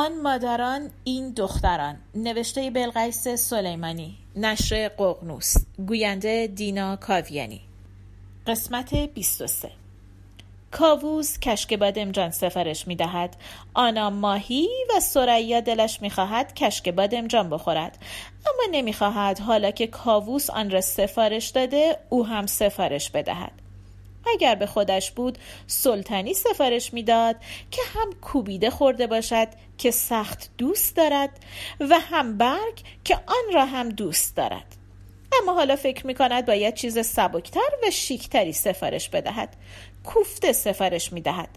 آن مادران این دختران. نوشته بلقیس سلیمانی. نشر ققنوس. گوینده دینا کاویانی. قسمت 23 کاووس کشک بادمجان سفارش می دهد آنا ماهی و سریا دلش می خواهد کشک بادمجان بخورد. اما نمی خواهد حالا که کاووس آن را سفارش داده او هم سفارش بدهد. اگر به خودش بود سلطنی سفارش می‌داد که هم کوبیده خورده باشد که سخت دوست دارد و هم برگ که آن را هم دوست دارد. اما حالا فکر می کند باید چیز سبکتر و شیکتری سفارش بدهد. کوفته سفارش می دهد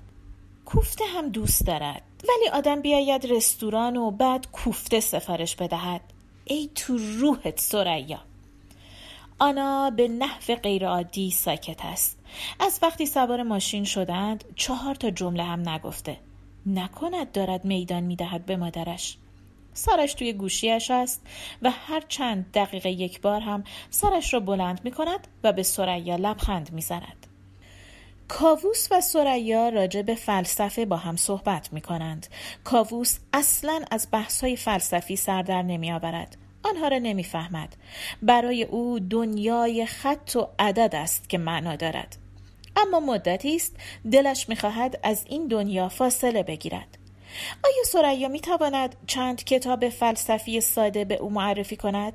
کوفته هم دوست دارد. ولی آدم بیاید رستوران و بعد کوفته سفارش بدهد. ای تو روحت سریا! آنا به نحو غیرعادی ساکت است از وقتی سوار ماشین شدند چهار تا جمله هم نگفته نکند دارد میدان می‌دهد به مادرش سرش توی گوشیش است و هر چند دقیقه یک بار هم سرش را بلند می کند و به سریا لبخند می زند. کاووس و سریا راجع به فلسفه با هم صحبت می کنند. کاووس اصلا از بحث های فلسفی سر در نمی آورد. آنها را نمی‌فهمد. برای او دنیای خط و عدد است که معنا دارد. اما مدتی است دلش می‌خواهد از این دنیا فاصله بگیرد. آیا سریا می‌تواند چند کتاب فلسفی ساده به او معرفی کند؟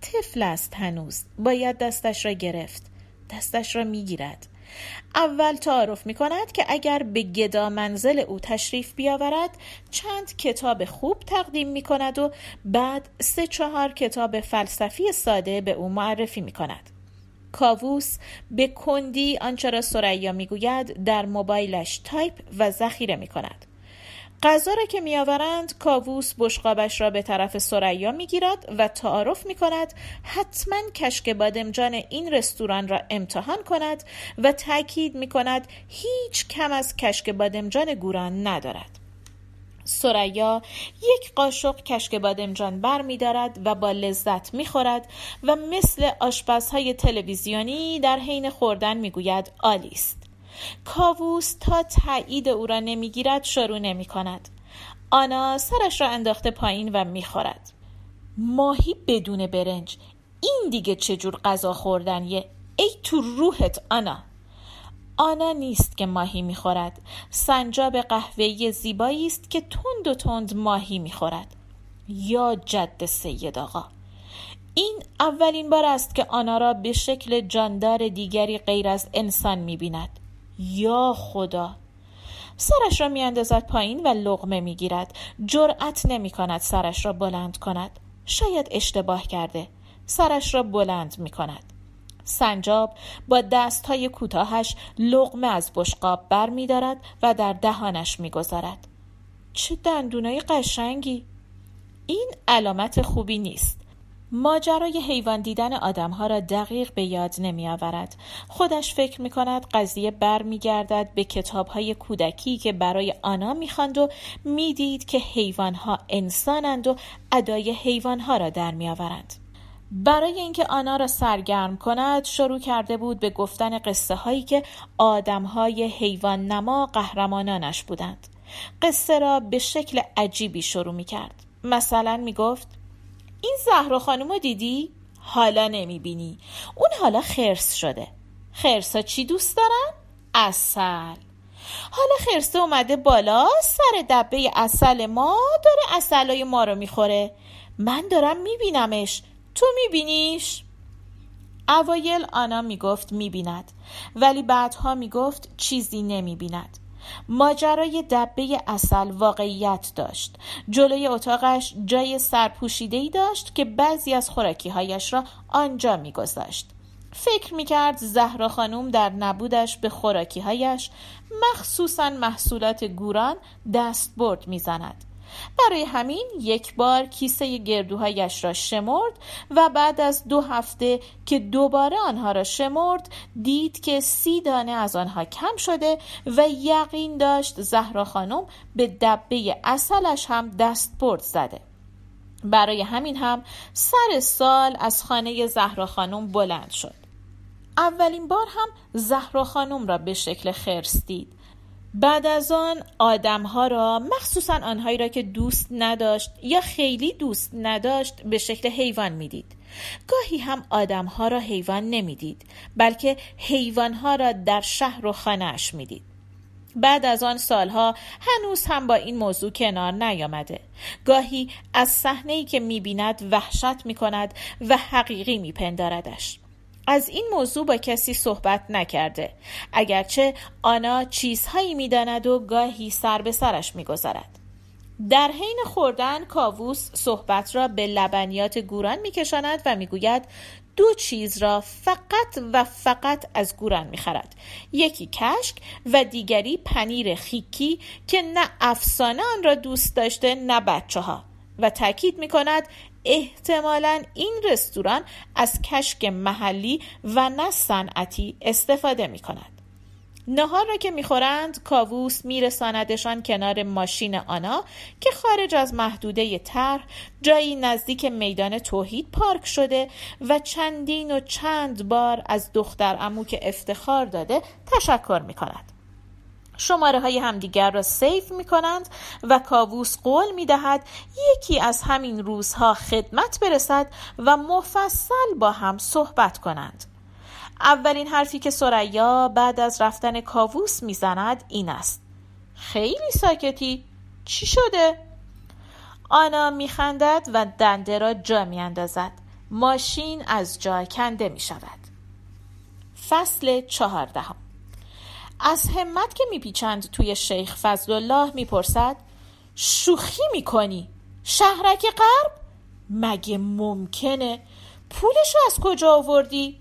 طفل است هنوز. باید دستش را گرفت. دستش را می‌گیرد. اول تعارف می کند که اگر به گدا منزل او تشریف بیاورد چند کتاب خوب تقدیم می کند و بعد سه چهار کتاب فلسفی ساده به او معرفی می کند. کاووس به کندی آنچه را سریا می‌گوید در موبایلش تایپ و ذخیره می کند. غذا را که میآورند کاووس بشقابش را به طرف سریا می‌گیرد و تعارف می کند حتما کشک بادمجان این رستوران را امتحان کند و تاکید می کند هیچ کم از کشک بادمجان گوران ندارد سریا یک قاشق کشک بادمجان بر می دارد و با لذت می خورد و مثل آشپزهای تلویزیونی در حین خوردن می گوید آلی است. کاووس تا تایید او را نمی‌گیرد شروع نمی کند. آنا سرش را انداخته پایین و می خورد. ماهی بدون برنج. این دیگه چجور غذا خوردنیه؟ ای تو روحت آنا. آنا نیست که ماهی می‌خورد. سنجاب قهوه‌ای زیبایی است که تند و تند ماهی می‌خورد. یا جد سید آقا. این اولین بار است که آنا را به شکل جاندار دیگری غیر از انسان می‌بیند. یا خدا. سرش را میاندازد پایین و لغمه می‌گیرد. جرأت نمی کند سرش را بلند کند. شاید اشتباه کرده. سرش را بلند می کند سنجاب با دستهای کوتاهش لغمه از بشقاب بر می دارد و در دهانش می گذارد. چه دندونای قشنگی! این علامت خوبی نیست. ماجرای حیوان دیدن آدمها را دقیق به یاد نمی آورد. خودش فکر می کند قضیه بر می گردد به کتاب های کودکی که برای آنا می خاند و می دید که حیوانها انسانند و ادای حیوانها را در می آورند. برای اینکه آنا را سرگرم کند شروع کرده بود به گفتن قصه هایی که آدم های حیوان نما قهرمانانش بودند قصه را به شکل عجیبی شروع می کرد مثلا می گفت این زهرا خانم دیدی؟ حالا نمی بینی اون حالا خرس شده. خرسا چی دوست دارن؟ اصل حالا خرسه اومده بالا سر دبه اصل ما داره اصلای ما رو می‌خوره. من دارم میبینمش. تو میبینیش؟ اوایل آنا می‌گفت می‌بیند. ولی بعدها می‌گفت چیزی نمی‌بیند. ماجرای دبه اصل واقعیت داشت. جلوی اتاقش جای سرپوشیده ای داشت که بعضی از خوراکیهایش را آنجا میگذاشت. فکر می‌کرد زهرا خانوم در نبودش به خوراکیهایش مخصوصا محصولات گوران دست برد می‌زند. برای همین یک بار کیسه گردوهایش را شمرد و بعد از دو هفته که دوباره آنها را شمرد دید که سی دانه از آنها کم شده و یقین داشت زهرا خانم به دبه اصلش هم دست برد زده. برای همین هم سر سال از خانه زهرا خانم بلند شد. اولین بار هم زهرا خانم را به شکل خرس دید. بعد از آن آدمها را مخصوصا آنهایی را که دوست نداشت یا خیلی دوست نداشت به شکل حیوان می‌دید. گاهی هم آدمها را حیوان نمی‌دید بلکه حیوانها را در شهر و خانهاش می‌دید. بعد از آن سالها هنوز هم با این موضوع کنار نیامده. گاهی از صحنه که می‌بیند وحشت می‌کند و حقیقی میپنداردش. از این موضوع با کسی صحبت نکرده. اگرچه آنا چیزهایی می‌داند و گاهی سر به سرش می‌گذارد. در حین خوردن کاووس صحبت را به لبنیات گوران میکشاند و می‌گوید دو چیز را فقط و فقط از گوران می‌خرد. یکی کشک و دیگری پنیر خیکی که نه افسانه آن را دوست داشته نه بچه ها و تاکید می کند احتمالا این رستوران از کشک محلی و نه صنعتی استفاده می کند. نهار را که می‌خورند کاووس میرساندشان کنار ماشین آنا که خارج از محدوده طرح جایی نزدیک میدان توحید پارک شده و چندین و چند بار از دختر امو که افتخار داده تشکر می کند. شماره های همدیگر را سیف می کنند و کاووس قول می دهد یکی از همین روزها خدمت برسد و مفصل با هم صحبت کنند. اولین حرفی که سریا بعد از رفتن کاووس می‌زند این است. خیلی ساکتی. چی شده؟ آنا میخندد و دنده را جا میاندازد. ماشین از جا کنده می شود فصل چهاردهم از همت که میپیچند توی شیخ فضل الله می‌پرسد شوخی می‌کنی؟ شهرک غرب؟ مگه ممکنه؟ پولشو از کجا آوردی؟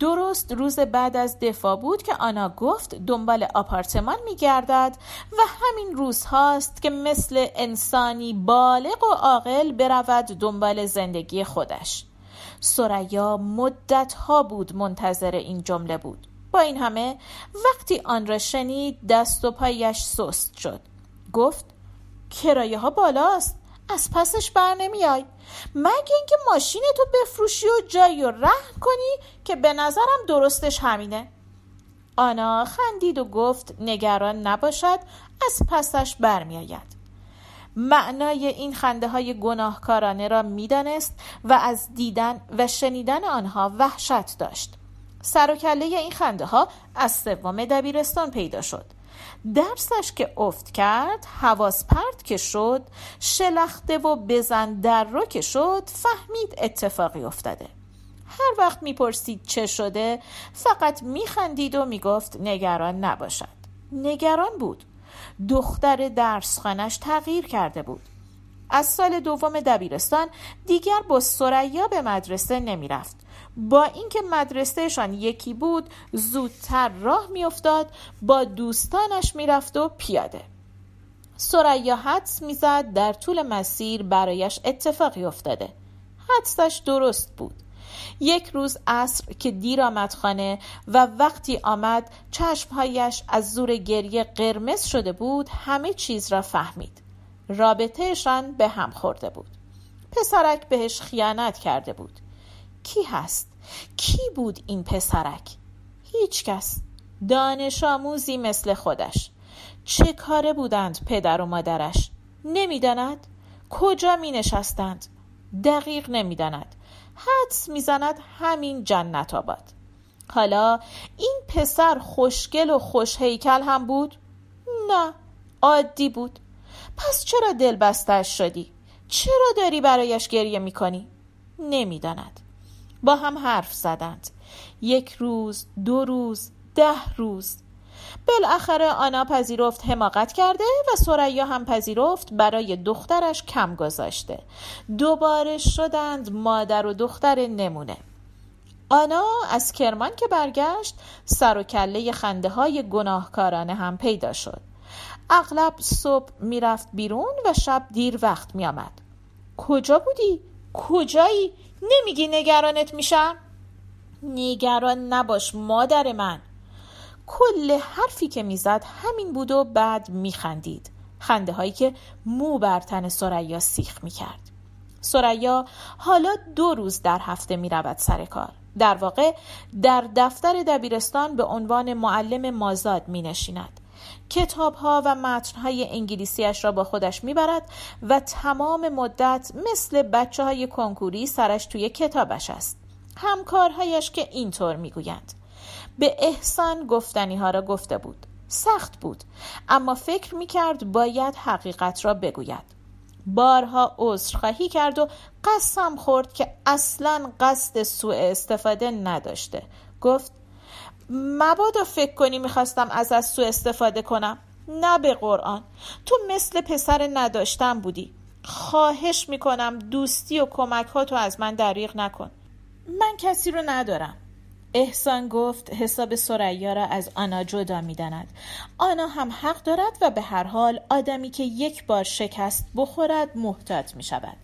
درست روز بعد از دفاع بود که آنا گفت دنبال آپارتمان میگردد و همین روز هاست که مثل انسانی بالغ و عاقل برود دنبال زندگی خودش. سریا مدت ها بود منتظر این جمله بود. با این همه وقتی آن را شنید دست و پایش سست شد. گفت کرایه ها بالاست از پسش بر نمیای. مگه اینکه ماشین تو بفروشی و جایی و رهن کنی که به نظرم درستش همینه. آنا خندید و گفت نگران نباشد از پسش برمیآید. معنای این خنده های گناهکارانه را می‌دانست و از دیدن و شنیدن آنها وحشت داشت. سر و کله این خنده ها از سوم دبیرستان پیدا شد. درسش که افت کرد حواس پرت که شد شلخته و بزن در رو که شد فهمید اتفاقی افتاده. هر وقت می‌پرسید چه شده فقط میخندید و می‌گفت نگران نباشد. نگران بود. دختر درسخانش تغییر کرده بود. از سال دوم دبیرستان دیگر با سریا به مدرسه نمی‌رفت. با اینکه مدرسهشان یکی بود زودتر راه میافتاد با دوستانش می‌رفت و پیاده. سریا حدس می‌زد در طول مسیر برایش اتفاقی افتاده. حدسش درست بود. یک روز عصر که دیر آمد خانه و وقتی آمد چشمهایش از زور گریه قرمز شده بود همه چیز را فهمید. رابطهشان به هم خورده بود. پسرک بهش خیانت کرده بود. کی هست؟ کی بود این پسرک؟ هیچ کس. دانش آموزی مثل خودش. چه کاره بودند پدر و مادرش؟ نمی‌داند. کجا می نشستند دقیق نمی‌داند. حدس می‌زند همین جنت آباد. حالا این پسر خوشگل و خوش هیکل هم بود؟ نه عادی بود. پس چرا دل بستش شدی؟ چرا داری برایش گریه می‌کنی؟ نمی‌داند. با هم حرف زدند. یک روز دو روز ده روز. بالاخره آنا پذیرفت حماقت کرده و سریا هم پذیرفت برای دخترش کم گذاشته. دوباره شدند مادر و دختر نمونه. آنا از کرمان که برگشت سر و کله خنده های گناهکارانه هم پیدا شد. اغلب صبح می‌رفت بیرون و شب دیر وقت میآمد. کجا بودی؟ کجایی؟ نمیگی نگرانت میشم؟ نگران نباش مادر من. کل حرفی که می‌زد همین بود و بعد میخندید. خنده هایی که مو بر تن سریا سیخ می‌کرد. سریا حالا دو روز در هفته می‌رود سر کار. در واقع در دفتر دبیرستان به عنوان معلم مازاد می نشیند کتاب ها و متن های انگلیسیش را با خودش می‌برد و تمام مدت مثل بچه های کنکوری سرش توی کتابش است. همکارهایش که اینطور می‌گویند. به احسان گفتنی ها را گفته بود. سخت بود. اما فکر می‌کرد باید حقیقت را بگوید. بارها عذرخواهی کرد و قسم خورد که اصلا قصد سوء استفاده نداشته. گفت مبادا فکر کنی می‌خواستم از از سوء استفاده کنم. نه به قرآن. تو مثل پسر نداشتم بودی. خواهش می‌کنم دوستی و کمک تو از من دریغ نکن. من کسی رو ندارم. احسان گفت حساب سریا را از آنا جدا می‌داند. آنا هم حق دارد و به هر حال آدمی که یک بار شکست بخورد محتاط می شود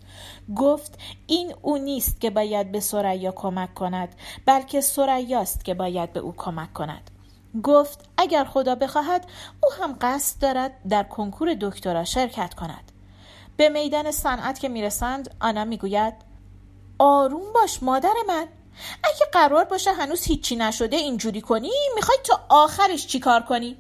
گفت این او نیست که باید به سریا کمک کند بلکه سریاست که باید به او کمک کند. گفت اگر خدا بخواهد او هم قصد دارد در کنکور دکترا شرکت کند. به میدان صنعت که می‌رسند آنا می‌گوید آروم باش مادر من. اگه قرار باشه هنوز هیچی نشده اینجوری کنی می‌خوای تا آخرش چیکار کنی؟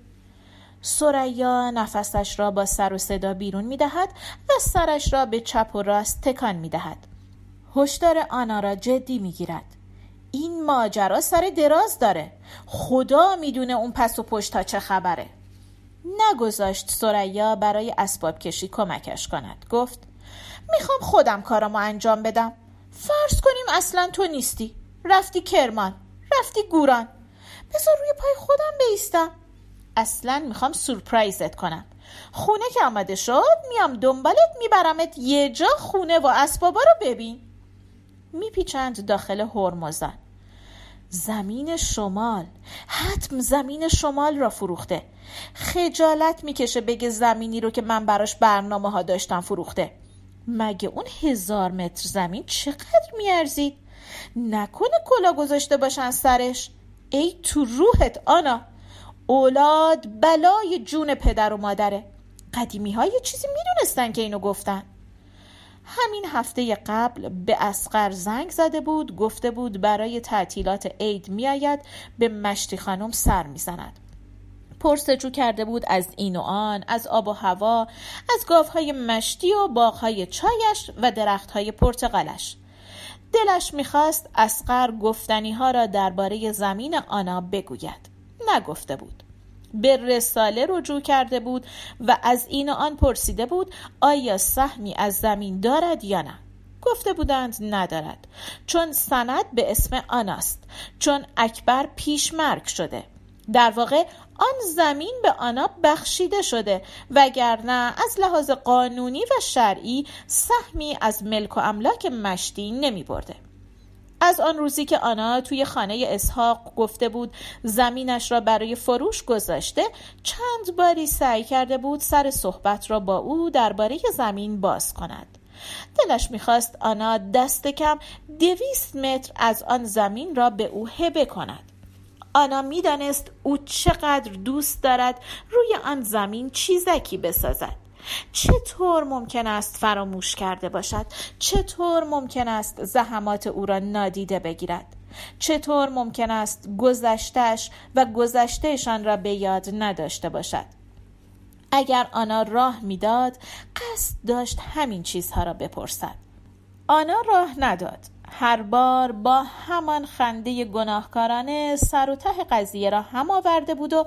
سریا نفسش را با سر و صدا بیرون می‌دهد و سرش را به چپ و راست تکان می‌دهد. هشدار آنا را جدی می‌گیرد. این ماجرا سر دراز داره. خدا می‌دونه اون پس و پشت تا چه خبره. نگذاشت سریا برای اسباب کشی کمکش کند. گفت می‌خوام خودم کارمو انجام بدم. فرض کنیم اصلا تو نیستی. رفتی کرمان رفتی گوران. بذار روی پای خودم بیستم. اصلا می‌خوام سورپرایزت کنم. خونه که آمده شد میام دنبالت میبرمت یه جا خونه و اسبابا رو ببین. میپیچند داخل هرمزان. زمین شمال. حتم زمین شمال را فروخته. خجالت می‌کشه بگه زمینی رو که من براش برنامه ها داشتم فروخته. مگه اون هزار متر زمین چقدر میارزید؟ نکنه کلا گذاشته باشن سرش. ای تو روحت آنا. اولاد بلای جون پدر و مادره. قدیمی های چیزی می‌دونستن که اینو گفتن. همین هفته قبل به اسقر زنگ زده بود گفته بود برای تعطیلات عید میآید به مشتی خانم سر می‌زند. پرسجو کرده بود از این و آن از آب و هوا از گاوهای مشتی و باغهای چایش و درختهای پرتقالش. دلش می‌خواست اسقر گفتنی ها را درباره زمین آنا بگوید. نگفته بود. به رساله رجوع کرده بود و از این و آن پرسیده بود آیا سهمی از زمین دارد یا نه؟ گفته بودند ندارد. چون سند به اسم آناست. چون اکبر پیش مرگ شده. در واقع آن زمین به آنا بخشیده شده وگرنه از لحاظ قانونی و شرعی سهمی از ملک و املاک مشتی نمی برده. از آن روزی که آنا توی خانه اسحاق گفته بود زمینش را برای فروش گذاشته چند باری سعی کرده بود سر صحبت را با او درباره زمین باز کند دلش می‌خواست آنا دست کم دویست متر از آن زمین را به او هبه کند آنا می‌دانست او چقدر دوست دارد روی آن زمین چیزکی بسازد. چطور ممکن است فراموش کرده باشد؟ چطور ممکن است زحمات او را نادیده بگیرد؟ چطور ممکن است گذشتش و گذشتهشان را به یاد نداشته باشد؟ اگر آنا راه می‌داد قصد داشت همین چیزها را بپرسد. آنا راه نداد. هر بار با همان خنده گناهکارانه سر و ته قضیه را هم آورده بود و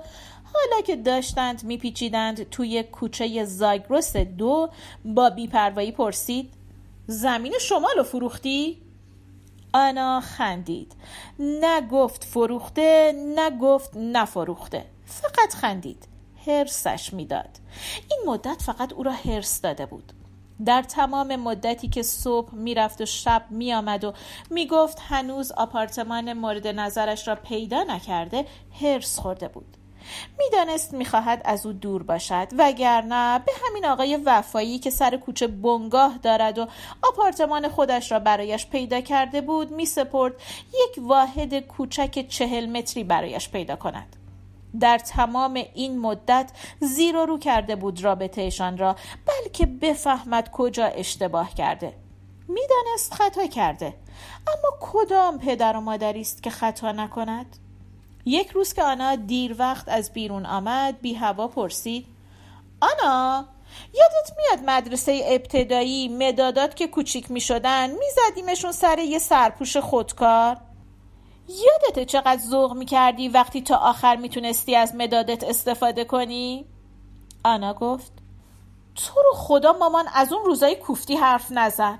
حالا که داشتند میپیچیدند توی کوچه زاگروس دو با بیپروایی پرسید زمین شما رو فروختی؟ آنا خندید نه گفت فروخته نه گفت نفروخته فقط خندید هرسش می‌داد این مدت فقط او را هرس داده بود در تمام مدتی که صبح می‌رفت و شب میآمد و می‌گفت هنوز آپارتمان مورد نظرش را پیدا نکرده هرس خورده بود. می‌دانست می‌خواهد از او دور باشد وگرنه به همین آقای وفایی که سر کوچه بنگاه دارد و آپارتمان خودش را برایش پیدا کرده بود میسپرد یک واحد کوچک چهل متری برایش پیدا کند. در تمام این مدت زیر و رو کرده بود رابطهشان را بلکه بفهمد کجا اشتباه کرده. می‌دانست خطا کرده. اما کدام پدر و مادری است که خطا نکند؟ یک روز که آنا دیر وقت از بیرون آمد بی هوا پرسید. آنا یادت میاد مدرسه ابتدایی مدادات که کوچیک می شدن می سر یه سرپوش خودکار؟ یادته چقدر ذوق می کردی وقتی تا آخر می تونستی از مدادت استفاده کنی؟ آنا گفت تو رو خدا مامان از اون روزای کوفتی حرف نزن.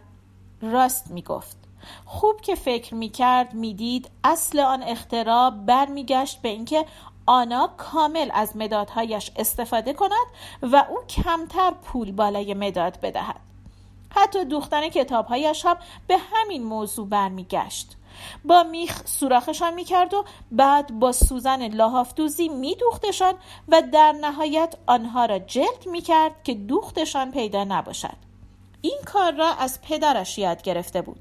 راست می گفت خوب که فکر می کرد می دید اصل آن اختراع برمیگشت به اینکه آنا کامل از مدادهایش استفاده کند و او کمتر پول بالای مداد بدهد. حتی دوختن کتابهایش هم به همین موضوع برمیگشت. با میخ سوراخشان می‌کرد و بعد با سوزن لاحافتوزی میدوختشان و در نهایت آنها را جلد می‌کرد که دوختشان پیدا نباشد این کار را از پدرش یاد گرفته بود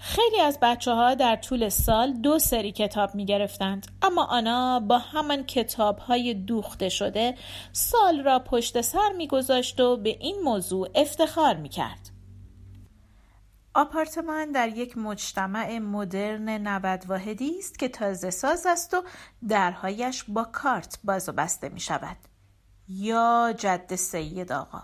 خیلی از بچه ها در طول سال دو سری کتاب می گرفتند اما آنا با همان کتاب های دوخته شده سال را پشت سر می گذاشت و به این موضوع افتخار می کرد. آپارتمان در یک مجتمع مدرن 90 واحدی است که تازه ساز است و درهایش با کارت باز و بسته می شود. یا جد سید آقا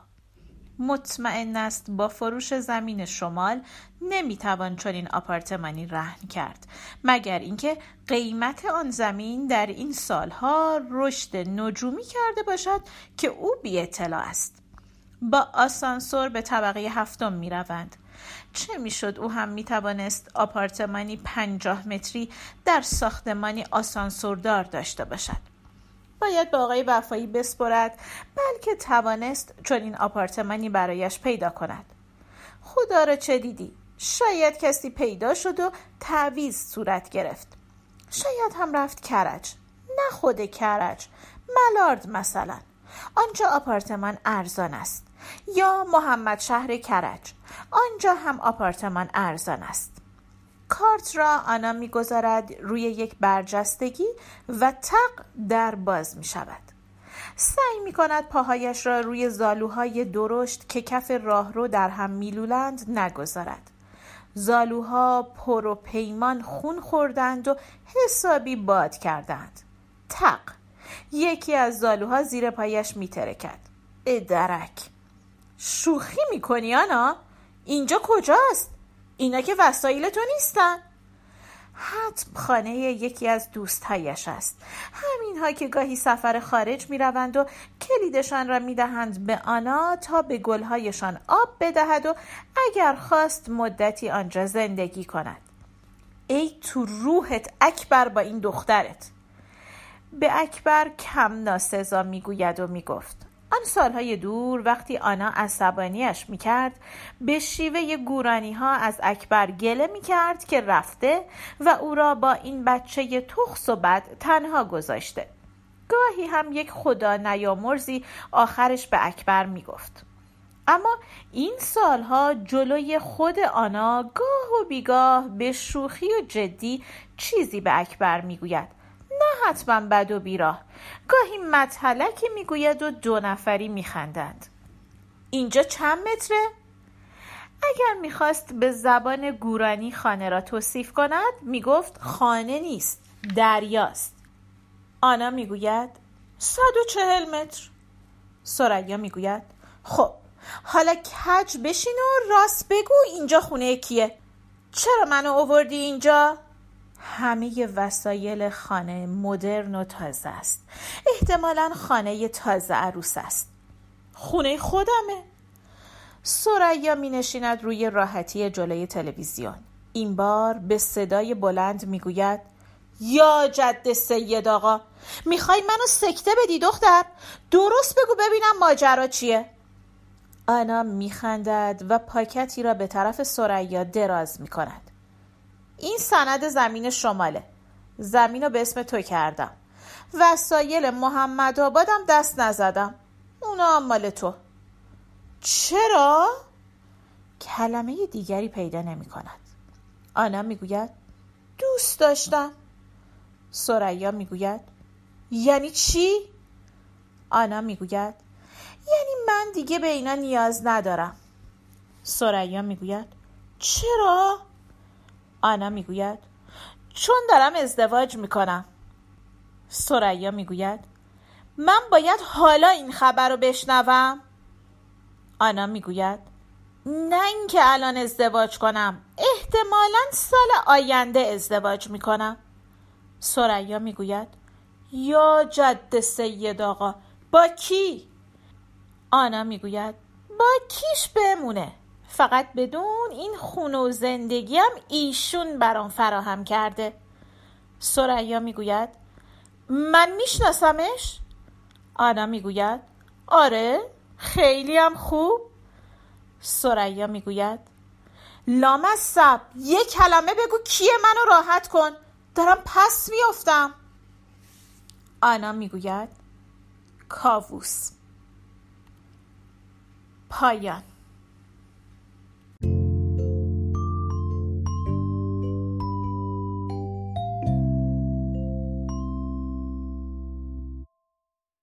مطمئن است با فروش زمین شمال نمی‌توان چنین آپارتمانی رهن کرد مگر اینکه قیمت آن زمین در این سالها رشد نجومی کرده باشد که او بی اطلاع است با آسانسور به طبقه هفتم می روند. چه می‌شد او هم می توانست آپارتمانی پنجاه متری در ساختمانی آسانسوردار داشته باشد؟ باید به آقای وفایی بسپرد بلکه توانست چون این آپارتمانی برایش پیدا کند. خدا را چه دیدی؟ شاید کسی پیدا شد و تعویز صورت گرفت. شاید هم رفت کرج. نه خود کرج ملارد مثلا. آنجا آپارتمان ارزان است. یا محمد شهر کرج. آنجا هم آپارتمان ارزان است. کارت را آنا می‌گذارد روی یک برجستگی و تق در باز می شود سعی می کند پاهایش را روی زالوهای درشت که کف راهرو در هم میلولند نگذارد. زالوها پر و پیمان خون خوردند و حسابی باد کردند. تق یکی از زالوها زیر پایش میترکد. ادرک شوخی می‌کنی آنا؟ اینجا کجاست؟ اینا که وسایل تو نیستن. حتم خانه یکی از دوستهایش است. همینها که گاهی سفر خارج می روند و کلیدشان را می دهند به آنا تا به گلهایشان آب بدهد و اگر خواست مدتی آنجا زندگی کند. ای تو روحت اکبر با این دخترت. به اکبر کم ناسزا می‌گوید و می‌گفت. آن سالهای دور وقتی آنا عصبانیش می‌کرد به شیوه گورانی ها از اکبر گله می‌کرد که رفته و او را با این بچه تخص و بد تنها گذاشته. گاهی هم یک خدا نیامرزی آخرش به اکبر می‌گفت. اما این سالها جلوی خود آنا گاه و بیگاه به شوخی و جدی چیزی به اکبر می‌گوید. حتما بد و بیراه. گاهی مطلقی می‌گوید و دو نفری میخندند. اینجا چند متره؟ اگر می‌خواست به زبان گورانی خانه را توصیف کند می‌گفت خانه نیست دریاست. آنا می‌گوید صد و چهل متر. سریا می‌گوید خب حالا کج بشین و راست بگو اینجا خونه کیه؟ چرا منو اووردی اینجا؟ همه وسایل خانه مدرن و تازه است. احتمالا خانه تازه عروس است. خونه خودمه. سریا می نشیند روی راحتی جلوی تلویزیون. این بار به صدای بلند می گوید یا جد سید آقا می‌خوای منو سکته بدی دختر؟ درست بگو ببینم ماجرا چیه. آنا میخندد و پاکتی را به طرف سریا دراز می‌کند. این سند زمین شماله. زمین رو به اسم تو کردم. وسایل محمد آبادم دست نزدم. اونا هم مال تو. چرا؟ کلمه دیگری پیدا نمی کند. آنا می‌گوید دوست داشتم. سریا می‌گوید یعنی چی؟ آنا می‌گوید یعنی من دیگه به اینا نیاز ندارم. سریا می‌گوید چرا؟ آنا می‌گوید. چون دارم ازدواج می‌کنم. سریا می‌گوید. من باید حالا این خبر رو بشنوم. آنا می‌گوید. نه اینکه الان ازدواج کنم. احتمالا سال آینده ازدواج می‌کنم. سریا می‌گوید. یا جد سید آقا با کی؟ آنا می‌گوید. با کیش بمونه. فقط بدون این خونه و زندگی هم ایشون برام فراهم کرده. سریا می‌گوید من میشناسمش؟ آنا می‌گوید آره خیلی هم خوب. سریا می‌گوید لامصب یه کلمه بگو کیه منو راحت کن. دارم پس میافتم. آنا می‌گوید کاووس. پایان.